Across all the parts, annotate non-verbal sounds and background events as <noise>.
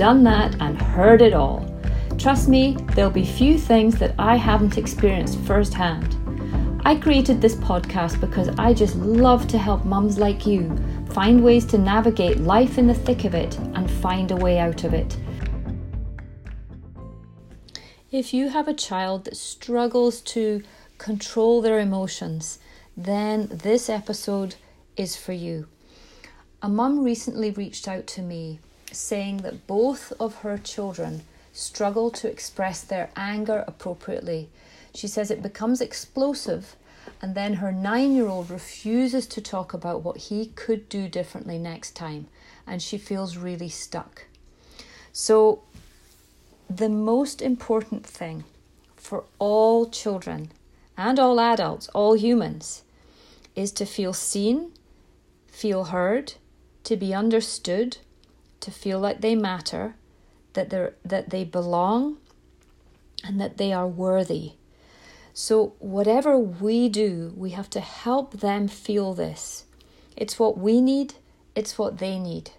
done that, and heard it all. Trust me, there'll be few things that I haven't experienced firsthand. I created this podcast because I just love to help mums like you find ways to navigate life in the thick of it and find a way out of it. If you have a child that struggles to control their emotions, then this episode is for you. A mum recently reached out to me saying that both of her children struggle to express their anger appropriately. She says it becomes explosive, and then her nine year old refuses to talk about what he could do differently next time, and she feels really stuck. So, the most important thing for all children and all adults, all humans, is to feel seen, feel heard, to be understood to feel like they matter, that they that they belong, and that they are worthy. So whatever we do, we have to help them feel this. It's what we need, it's what they need.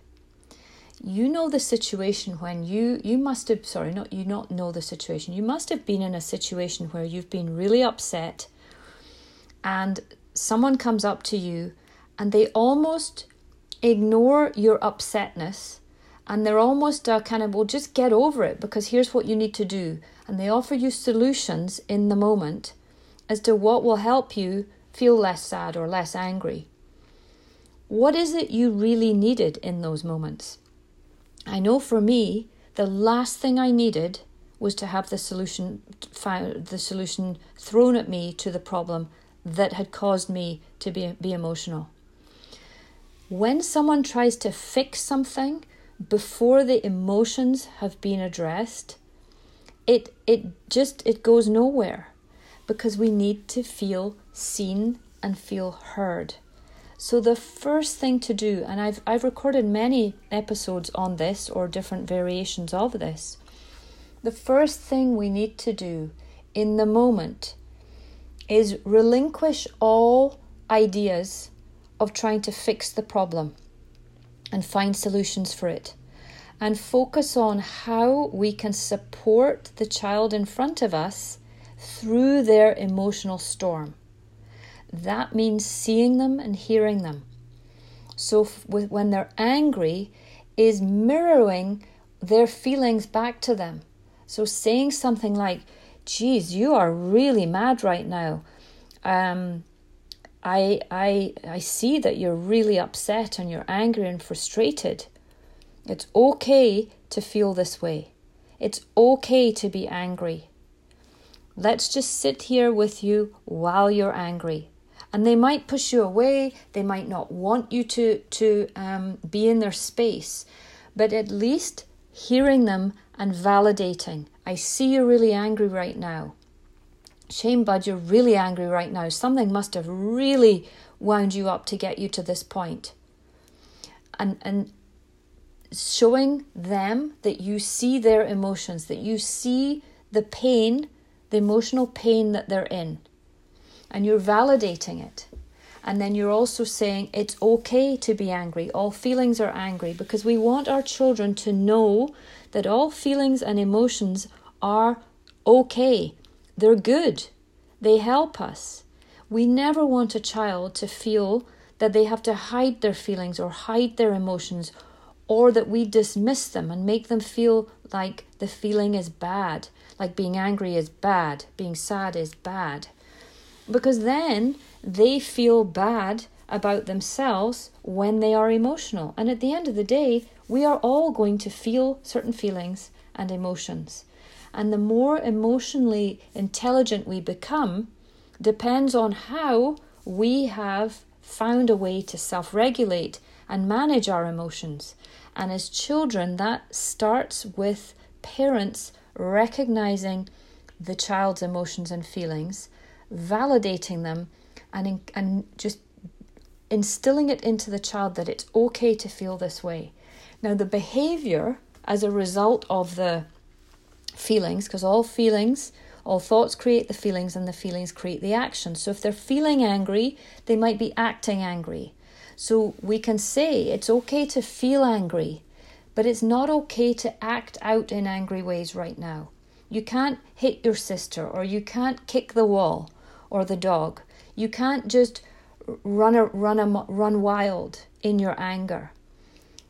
You know the situation when you you must have sorry, not you not know the situation. You must have been in a situation where you've been really upset and someone comes up to you and they almost ignore your upsetness and they're almost uh, kind of, well, just get over it because here's what you need to do. And they offer you solutions in the moment as to what will help you feel less sad or less angry. What is it you really needed in those moments? I know for me, the last thing I needed was to have the solution found, the solution thrown at me to the problem that had caused me to be, be emotional. When someone tries to fix something before the emotions have been addressed, it it just it goes nowhere because we need to feel seen and feel heard. So the first thing to do, and I've I've recorded many episodes on this or different variations of this. The first thing we need to do in the moment is relinquish all ideas of trying to fix the problem and find solutions for it and focus on how we can support the child in front of us through their emotional storm. That means seeing them and hearing them. So, when they're angry, is mirroring their feelings back to them. So, saying something like, Geez, you are really mad right now. Um, I, I, I see that you're really upset and you're angry and frustrated. It's okay to feel this way. It's okay to be angry. Let's just sit here with you while you're angry. And they might push you away, they might not want you to, to um, be in their space, but at least hearing them and validating. I see you're really angry right now. Shame, bud, you're really angry right now. Something must have really wound you up to get you to this point. And, and showing them that you see their emotions, that you see the pain, the emotional pain that they're in, and you're validating it. And then you're also saying it's okay to be angry. All feelings are angry because we want our children to know that all feelings and emotions are okay. They're good. They help us. We never want a child to feel that they have to hide their feelings or hide their emotions or that we dismiss them and make them feel like the feeling is bad, like being angry is bad, being sad is bad. Because then they feel bad about themselves when they are emotional. And at the end of the day, we are all going to feel certain feelings and emotions. And the more emotionally intelligent we become depends on how we have found a way to self regulate and manage our emotions. And as children, that starts with parents recognizing the child's emotions and feelings, validating them, and, and just instilling it into the child that it's okay to feel this way. Now, the behavior as a result of the feelings, because all feelings, all thoughts create the feelings, and the feelings create the action. So, if they're feeling angry, they might be acting angry. So, we can say it's okay to feel angry, but it's not okay to act out in angry ways right now. You can't hit your sister, or you can't kick the wall or the dog. You can't just run a, run a, run wild in your anger.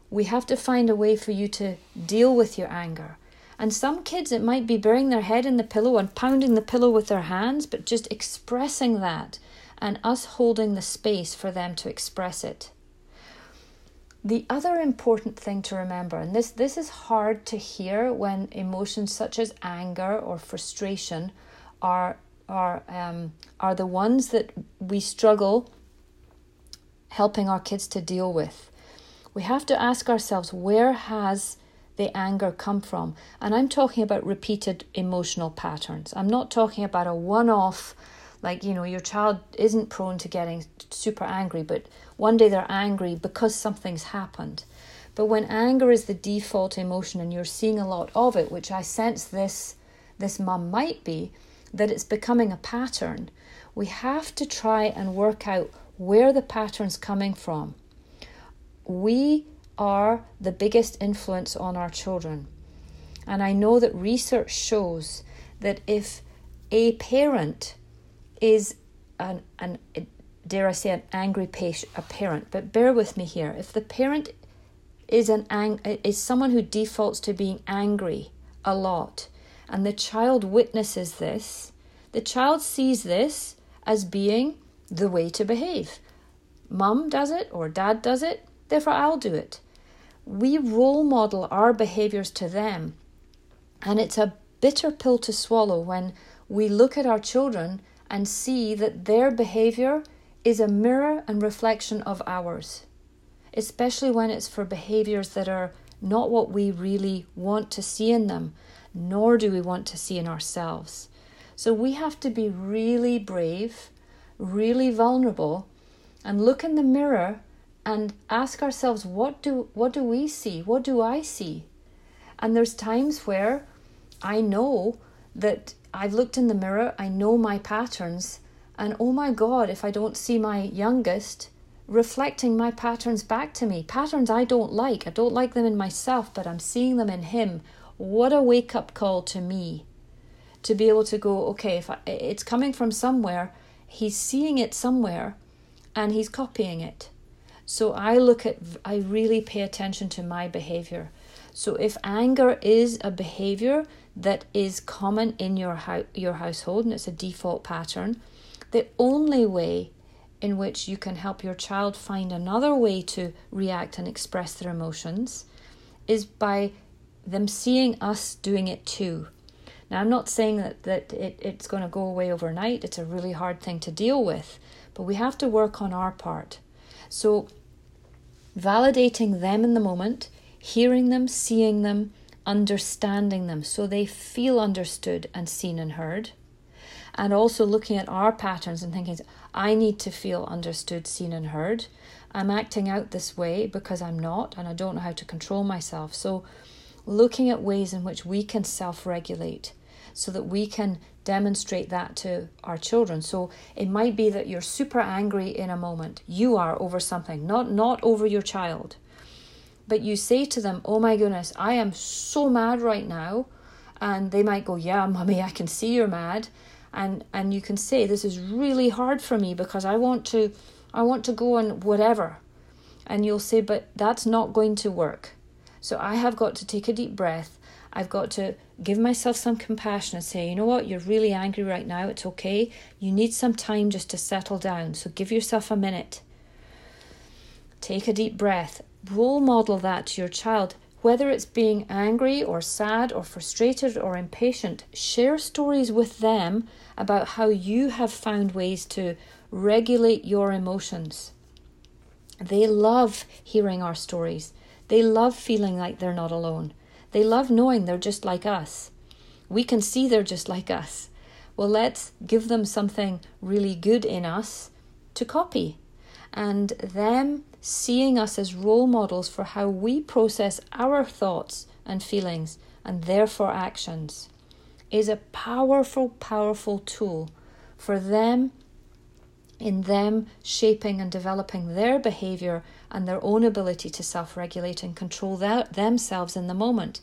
We have to find a way for you to deal with your anger. And some kids, it might be burying their head in the pillow and pounding the pillow with their hands, but just expressing that and us holding the space for them to express it. The other important thing to remember, and this, this is hard to hear when emotions such as anger or frustration are, are, um, are the ones that we struggle helping our kids to deal with. We have to ask ourselves where has the anger come from? And I'm talking about repeated emotional patterns. I'm not talking about a one off, like, you know, your child isn't prone to getting super angry, but one day they're angry because something's happened. But when anger is the default emotion and you're seeing a lot of it, which I sense this this mum might be, that it's becoming a pattern, we have to try and work out where the pattern's coming from. We are the biggest influence on our children. And I know that research shows that if a parent is an, an dare I say, an angry patient, a parent, but bear with me here. If the parent is an ang- is someone who defaults to being angry a lot, and the child witnesses this, the child sees this as being the way to behave. Mum does it or dad does it, therefore I'll do it. We role model our behaviors to them, and it's a bitter pill to swallow when we look at our children and see that their behavior is a mirror and reflection of ours, especially when it's for behaviors that are not what we really want to see in them, nor do we want to see in ourselves. So we have to be really brave really vulnerable and look in the mirror and ask ourselves what do what do we see? What do i see? And there's times where i know that i've looked in the mirror i know my patterns and oh my god if i don't see my youngest reflecting my patterns back to me patterns i don't like. I don't like them in myself but i'm seeing them in him. What a wake up call to me to be able to go okay if I, it's coming from somewhere he's seeing it somewhere and he's copying it. So I look at, I really pay attention to my behavior. So if anger is a behavior that is common in your ho- your household and it's a default pattern, the only way in which you can help your child find another way to react and express their emotions is by them seeing us doing it too. Now, I'm not saying that, that it, it's going to go away overnight, it's a really hard thing to deal with, but we have to work on our part. So, validating them in the moment, hearing them, seeing them, understanding them so they feel understood and seen and heard. And also looking at our patterns and thinking, I need to feel understood, seen, and heard. I'm acting out this way because I'm not, and I don't know how to control myself. So, looking at ways in which we can self regulate so that we can demonstrate that to our children. So it might be that you're super angry in a moment. You are over something, not not over your child. But you say to them, "Oh my goodness, I am so mad right now." And they might go, "Yeah, mommy, I can see you're mad." And and you can say, "This is really hard for me because I want to I want to go and whatever." And you'll say, "But that's not going to work." So I have got to take a deep breath I've got to give myself some compassion and say, you know what, you're really angry right now. It's okay. You need some time just to settle down. So give yourself a minute. Take a deep breath. Role model that to your child. Whether it's being angry or sad or frustrated or impatient, share stories with them about how you have found ways to regulate your emotions. They love hearing our stories. They love feeling like they're not alone. They love knowing they're just like us. We can see they're just like us. Well, let's give them something really good in us to copy. And them seeing us as role models for how we process our thoughts and feelings and therefore actions is a powerful, powerful tool for them in them shaping and developing their behavior and their own ability to self regulate and control themselves in the moment.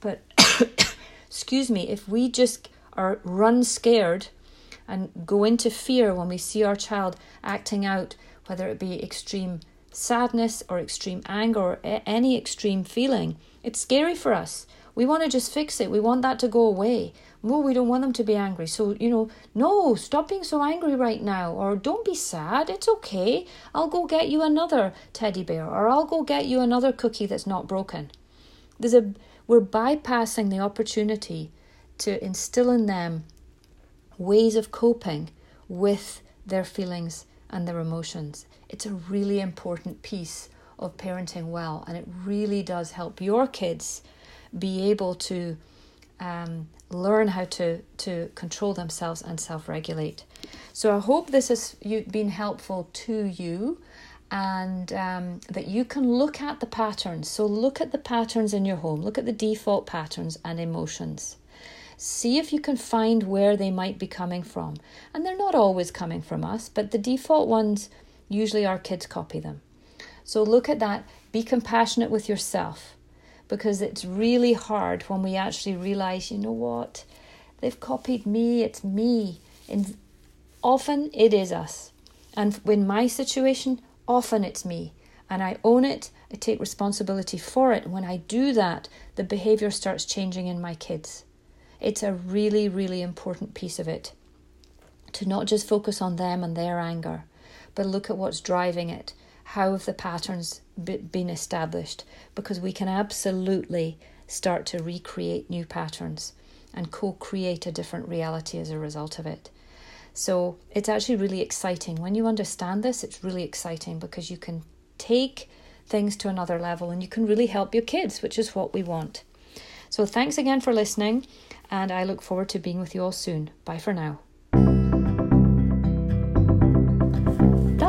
But, <coughs> excuse me, if we just are run scared and go into fear when we see our child acting out, whether it be extreme sadness or extreme anger or any extreme feeling, it's scary for us. We want to just fix it. We want that to go away. No, we don't want them to be angry. So, you know, no, stop being so angry right now. Or don't be sad. It's okay. I'll go get you another teddy bear. Or I'll go get you another cookie that's not broken. There's a we're bypassing the opportunity to instill in them ways of coping with their feelings and their emotions. It's a really important piece of parenting well, and it really does help your kids be able to um, learn how to, to control themselves and self regulate. So I hope this has been helpful to you and um, that you can look at the patterns. So look at the patterns in your home, look at the default patterns and emotions. See if you can find where they might be coming from. And they're not always coming from us, but the default ones, usually our kids copy them. So look at that. Be compassionate with yourself because it's really hard when we actually realize, you know what, they've copied me, it's me. And often it is us. And in my situation, often it's me. And I own it, I take responsibility for it. When I do that, the behavior starts changing in my kids. It's a really, really important piece of it to not just focus on them and their anger, but look at what's driving it how have the patterns been established? Because we can absolutely start to recreate new patterns and co create a different reality as a result of it. So it's actually really exciting. When you understand this, it's really exciting because you can take things to another level and you can really help your kids, which is what we want. So thanks again for listening, and I look forward to being with you all soon. Bye for now.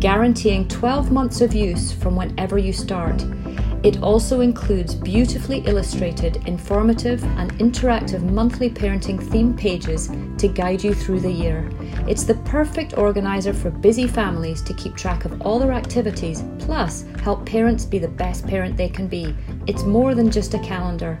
guaranteeing 12 months of use from whenever you start. It also includes beautifully illustrated, informative, and interactive monthly parenting theme pages to guide you through the year. It's the perfect organizer for busy families to keep track of all their activities, plus help parents be the best parent they can be. It's more than just a calendar.